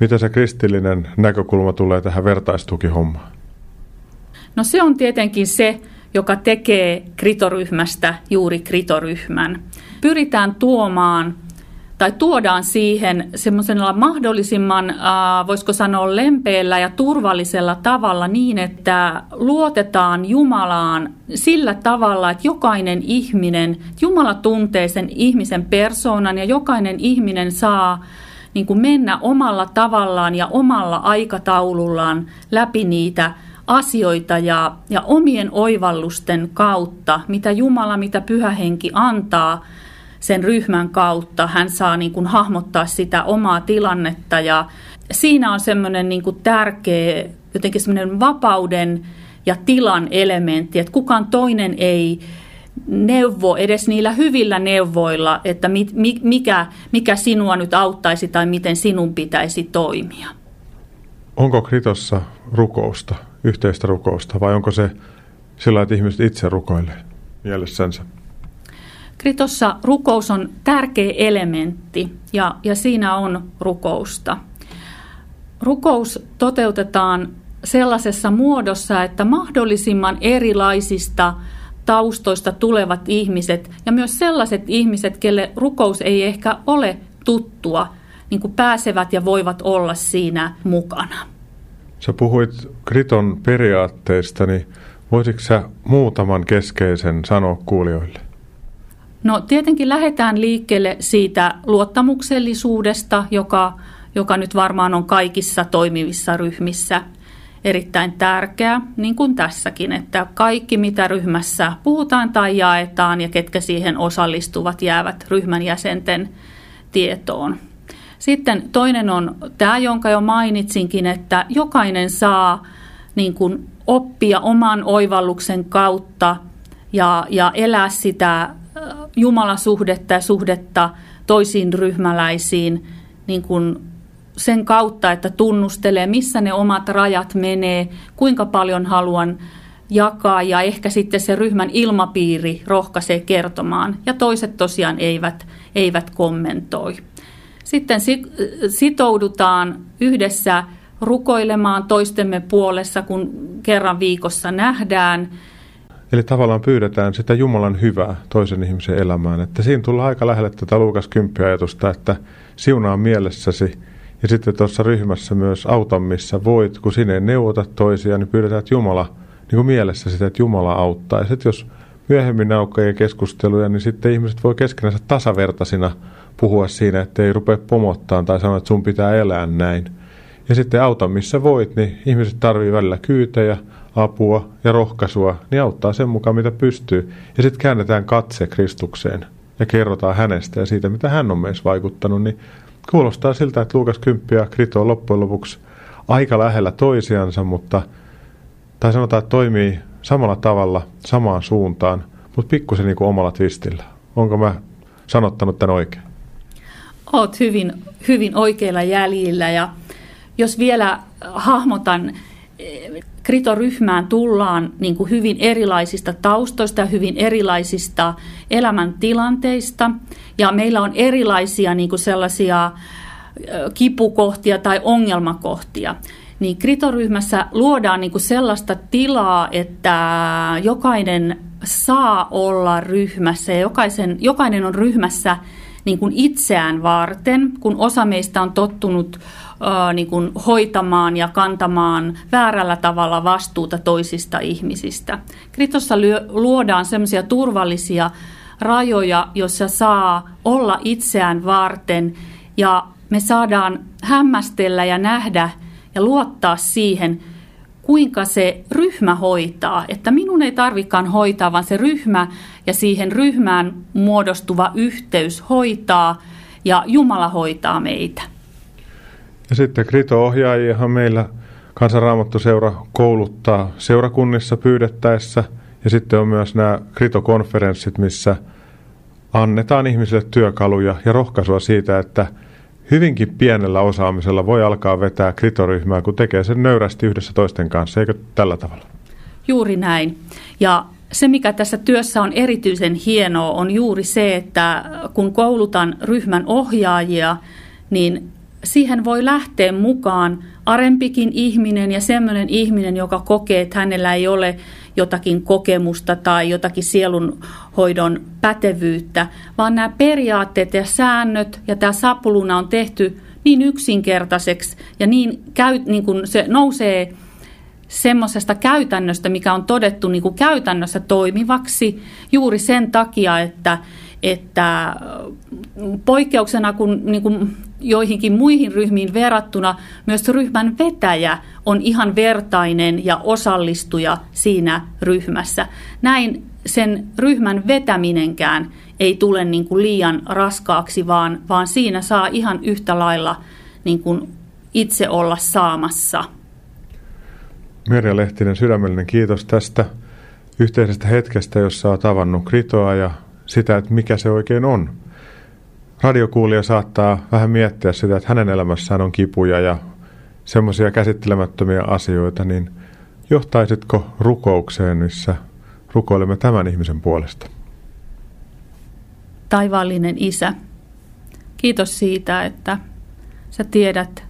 Miten se kristillinen näkökulma tulee tähän vertaistukihommaan? No se on tietenkin se, joka tekee kritoryhmästä juuri kritoryhmän. Pyritään tuomaan tai tuodaan siihen semmoisella mahdollisimman, voisiko sanoa, lempeällä ja turvallisella tavalla niin, että luotetaan Jumalaan sillä tavalla, että jokainen ihminen, Jumala tuntee sen ihmisen persoonan ja jokainen ihminen saa niin kuin mennä omalla tavallaan ja omalla aikataulullaan läpi niitä asioita ja, ja omien oivallusten kautta, mitä Jumala, mitä Pyhä Henki antaa sen ryhmän kautta. Hän saa niin kuin hahmottaa sitä omaa tilannetta ja siinä on semmoinen niin kuin tärkeä jotenkin semmoinen vapauden ja tilan elementti, että kukaan toinen ei neuvo edes niillä hyvillä neuvoilla, että mikä, mikä sinua nyt auttaisi tai miten sinun pitäisi toimia. Onko kritossa rukousta, yhteistä rukousta vai onko se sillä, että ihmiset itse rukoilee mielessänsä? Kritossa rukous on tärkeä elementti ja, ja siinä on rukousta. Rukous toteutetaan sellaisessa muodossa, että mahdollisimman erilaisista – taustoista tulevat ihmiset ja myös sellaiset ihmiset, kelle rukous ei ehkä ole tuttua, niin kuin pääsevät ja voivat olla siinä mukana. Sä puhuit Kriton periaatteista, niin voisitko sä muutaman keskeisen sanoa kuulijoille? No tietenkin lähdetään liikkeelle siitä luottamuksellisuudesta, joka, joka nyt varmaan on kaikissa toimivissa ryhmissä – erittäin tärkeä, niin kuin tässäkin, että kaikki mitä ryhmässä puhutaan tai jaetaan ja ketkä siihen osallistuvat jäävät ryhmän jäsenten tietoon. Sitten toinen on tämä, jonka jo mainitsinkin, että jokainen saa niin kuin oppia oman oivalluksen kautta ja, ja elää sitä Jumalasuhdetta ja suhdetta toisiin ryhmäläisiin niin kuin sen kautta, että tunnustelee, missä ne omat rajat menee, kuinka paljon haluan jakaa ja ehkä sitten se ryhmän ilmapiiri rohkaisee kertomaan ja toiset tosiaan eivät, eivät kommentoi. Sitten sitoudutaan yhdessä rukoilemaan toistemme puolessa, kun kerran viikossa nähdään. Eli tavallaan pyydetään sitä Jumalan hyvää toisen ihmisen elämään. Että siinä tullaan aika lähelle tätä Luukas 10 ajatusta, että siunaa mielessäsi ja sitten tuossa ryhmässä myös auta, missä voit, kun sinne ei neuvota toisia, niin pyydetään, että Jumala, niin kuin mielessä sitä, että Jumala auttaa. Ja sitten jos myöhemmin aukeaa keskusteluja, niin sitten ihmiset voi keskenänsä tasavertaisina puhua siinä, että ei rupea pomottaan tai sanoa, että sun pitää elää näin. Ja sitten auta missä voit, niin ihmiset tarvii välillä kyytejä, apua ja rohkaisua, niin auttaa sen mukaan mitä pystyy. Ja sitten käännetään katse Kristukseen ja kerrotaan hänestä ja siitä, mitä hän on meissä vaikuttanut, niin kuulostaa siltä, että Luukas 10 ja Krito on loppujen lopuksi aika lähellä toisiansa, mutta tai sanotaan, että toimii samalla tavalla, samaan suuntaan, mutta pikkusen niin kuin omalla twistillä. Onko mä sanottanut tämän oikein? Oot hyvin, hyvin oikeilla jäljillä ja jos vielä hahmotan, kritoryhmään tullaan niin kuin hyvin erilaisista taustoista ja hyvin erilaisista elämäntilanteista. Ja meillä on erilaisia niin kuin sellaisia kipukohtia tai ongelmakohtia. Niin kritoryhmässä luodaan niin kuin sellaista tilaa, että jokainen saa olla ryhmässä ja jokaisen, jokainen on ryhmässä niin kuin itseään varten, kun osa meistä on tottunut niin kuin hoitamaan ja kantamaan väärällä tavalla vastuuta toisista ihmisistä. Kritossa luodaan sellaisia turvallisia rajoja, joissa saa olla itseään varten ja me saadaan hämmästellä ja nähdä ja luottaa siihen, kuinka se ryhmä hoitaa. Että minun ei tarvikaan hoitaa, vaan se ryhmä ja siihen ryhmään muodostuva yhteys hoitaa ja Jumala hoitaa meitä. Ja sitten Krito-ohjaajiahan meillä kansanraamattuseura kouluttaa seurakunnissa pyydettäessä. Ja sitten on myös nämä Krito-konferenssit, missä annetaan ihmisille työkaluja ja rohkaisua siitä, että hyvinkin pienellä osaamisella voi alkaa vetää kritoryhmää, kun tekee sen nöyrästi yhdessä toisten kanssa, eikö tällä tavalla? Juuri näin. Ja se, mikä tässä työssä on erityisen hienoa, on juuri se, että kun koulutan ryhmän ohjaajia, niin siihen voi lähteä mukaan arempikin ihminen ja sellainen ihminen, joka kokee, että hänellä ei ole jotakin kokemusta tai jotakin sielunhoidon pätevyyttä, vaan nämä periaatteet ja säännöt ja tämä sapuluna on tehty niin yksinkertaiseksi ja niin, käy, niin kuin se nousee semmoisesta käytännöstä, mikä on todettu niin kuin käytännössä toimivaksi juuri sen takia, että, että poikkeuksena kun niin kuin joihinkin muihin ryhmiin verrattuna myös ryhmän vetäjä on ihan vertainen ja osallistuja siinä ryhmässä. Näin sen ryhmän vetäminenkään ei tule niin kuin liian raskaaksi, vaan, vaan siinä saa ihan yhtä lailla niin kuin itse olla saamassa. Merja Lehtinen, sydämellinen kiitos tästä yhteisestä hetkestä, jossa olet tavannut Kritoa ja sitä, että mikä se oikein on radiokuulija saattaa vähän miettiä sitä, että hänen elämässään on kipuja ja semmoisia käsittelemättömiä asioita, niin johtaisitko rukoukseen, missä rukoilemme tämän ihmisen puolesta? Taivaallinen Isä, kiitos siitä, että sä tiedät,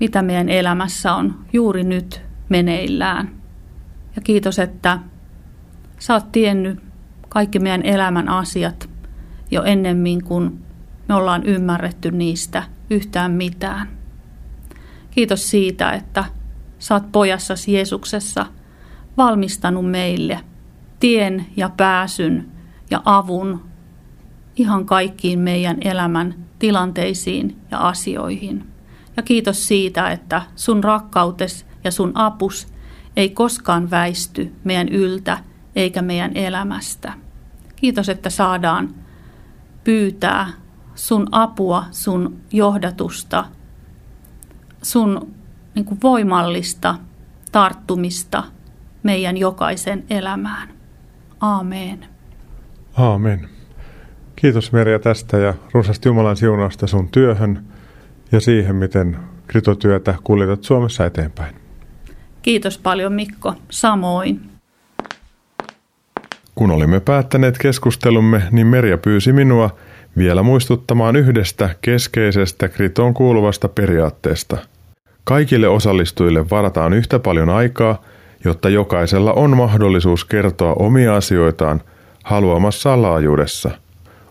mitä meidän elämässä on juuri nyt meneillään. Ja kiitos, että sä oot tiennyt kaikki meidän elämän asiat jo ennemmin kuin me ollaan ymmärretty niistä yhtään mitään. Kiitos siitä, että saat pojassasi Jeesuksessa valmistanut meille tien ja pääsyn ja avun ihan kaikkiin meidän elämän tilanteisiin ja asioihin. Ja kiitos siitä, että sun rakkautes ja sun apus ei koskaan väisty meidän yltä eikä meidän elämästä. Kiitos, että saadaan pyytää sun apua, sun johdatusta, sun niin kuin voimallista tarttumista meidän jokaisen elämään. Aamen. Aamen. Kiitos Merja tästä ja runsasta Jumalan siunausta sun työhön ja siihen, miten kritotyötä kuljetat Suomessa eteenpäin. Kiitos paljon Mikko, samoin. Kun olimme päättäneet keskustelumme, niin Merja pyysi minua vielä muistuttamaan yhdestä keskeisestä kritoon kuuluvasta periaatteesta. Kaikille osallistujille varataan yhtä paljon aikaa, jotta jokaisella on mahdollisuus kertoa omia asioitaan haluamassaan laajuudessa.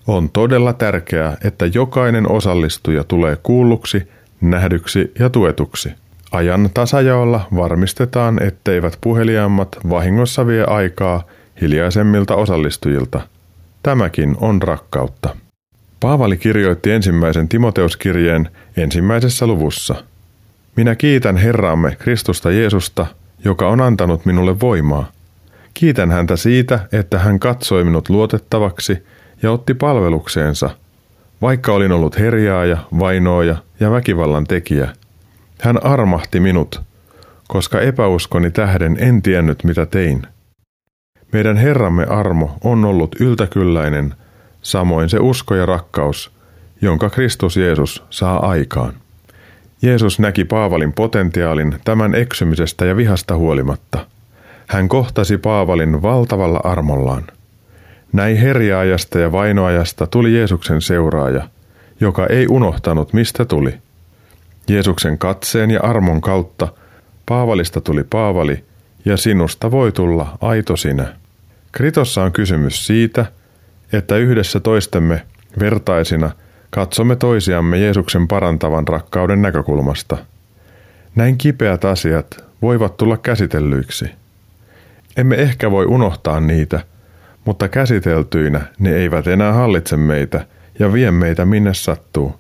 On todella tärkeää, että jokainen osallistuja tulee kuulluksi, nähdyksi ja tuetuksi. Ajan tasajaolla varmistetaan, etteivät puheliaammat vahingossa vie aikaa hiljaisemmilta osallistujilta. Tämäkin on rakkautta. Paavali kirjoitti ensimmäisen Timoteuskirjeen ensimmäisessä luvussa. Minä kiitän Herraamme Kristusta Jeesusta, joka on antanut minulle voimaa. Kiitän häntä siitä, että hän katsoi minut luotettavaksi ja otti palvelukseensa, vaikka olin ollut herjaaja, vainoaja ja väkivallan tekijä. Hän armahti minut, koska epäuskoni tähden en tiennyt mitä tein. Meidän Herramme armo on ollut yltäkylläinen, samoin se usko ja rakkaus, jonka Kristus Jeesus saa aikaan. Jeesus näki Paavalin potentiaalin tämän eksymisestä ja vihasta huolimatta. Hän kohtasi Paavalin valtavalla armollaan. Näin herjaajasta ja vainoajasta tuli Jeesuksen seuraaja, joka ei unohtanut mistä tuli. Jeesuksen katseen ja armon kautta Paavalista tuli Paavali ja sinusta voi tulla aito sinä. Kritossa on kysymys siitä, että yhdessä toistemme vertaisina katsomme toisiamme Jeesuksen parantavan rakkauden näkökulmasta. Näin kipeät asiat voivat tulla käsitellyiksi. Emme ehkä voi unohtaa niitä, mutta käsiteltyinä ne eivät enää hallitse meitä ja vie meitä minne sattuu.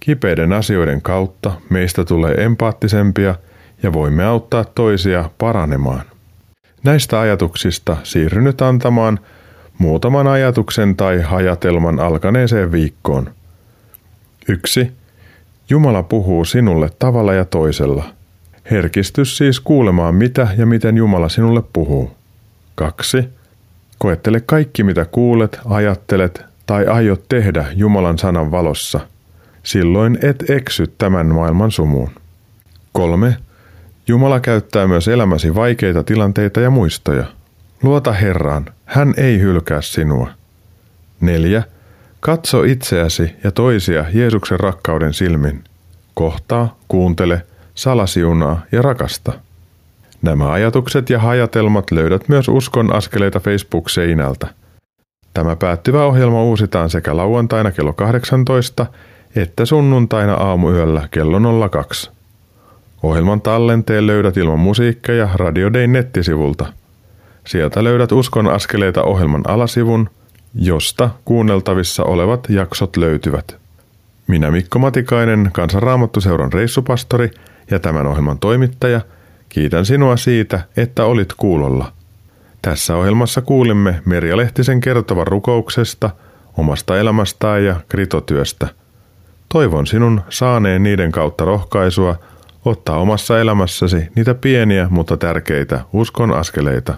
Kipeiden asioiden kautta meistä tulee empaattisempia ja voimme auttaa toisia paranemaan. Näistä ajatuksista siirryn nyt antamaan muutaman ajatuksen tai hajatelman alkaneeseen viikkoon. 1. Jumala puhuu sinulle tavalla ja toisella. Herkistys siis kuulemaan mitä ja miten Jumala sinulle puhuu. 2. Koettele kaikki mitä kuulet, ajattelet tai aiot tehdä Jumalan sanan valossa. Silloin et eksy tämän maailman sumuun. 3. Jumala käyttää myös elämäsi vaikeita tilanteita ja muistoja. Luota Herraan, hän ei hylkää sinua. 4. Katso itseäsi ja toisia Jeesuksen rakkauden silmin. Kohtaa, kuuntele, salasiunaa ja rakasta. Nämä ajatukset ja hajatelmat löydät myös Uskon askeleita Facebook-seinältä. Tämä päättyvä ohjelma uusitaan sekä lauantaina kello 18 että sunnuntaina aamuyöllä kello 02. Ohjelman tallenteen löydät ilman musiikkeja Radio Day nettisivulta. Sieltä löydät Uskon askeleita ohjelman alasivun, josta kuunneltavissa olevat jaksot löytyvät. Minä Mikko Matikainen, Kansanraamattuseuran reissupastori ja tämän ohjelman toimittaja, kiitän sinua siitä, että olit kuulolla. Tässä ohjelmassa kuulimme Merja Lehtisen kertovan rukouksesta, omasta elämästään ja kritotyöstä. Toivon sinun saaneen niiden kautta rohkaisua – ottaa omassa elämässäsi niitä pieniä, mutta tärkeitä uskon askeleita.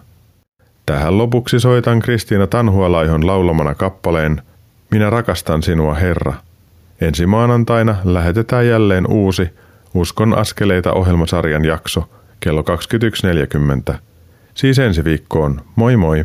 Tähän lopuksi soitan Kristiina Tanhualaihon laulamana kappaleen Minä rakastan sinua, Herra. Ensi maanantaina lähetetään jälleen uusi Uskon askeleita ohjelmasarjan jakso kello 21.40. Siis ensi viikkoon. Moi moi!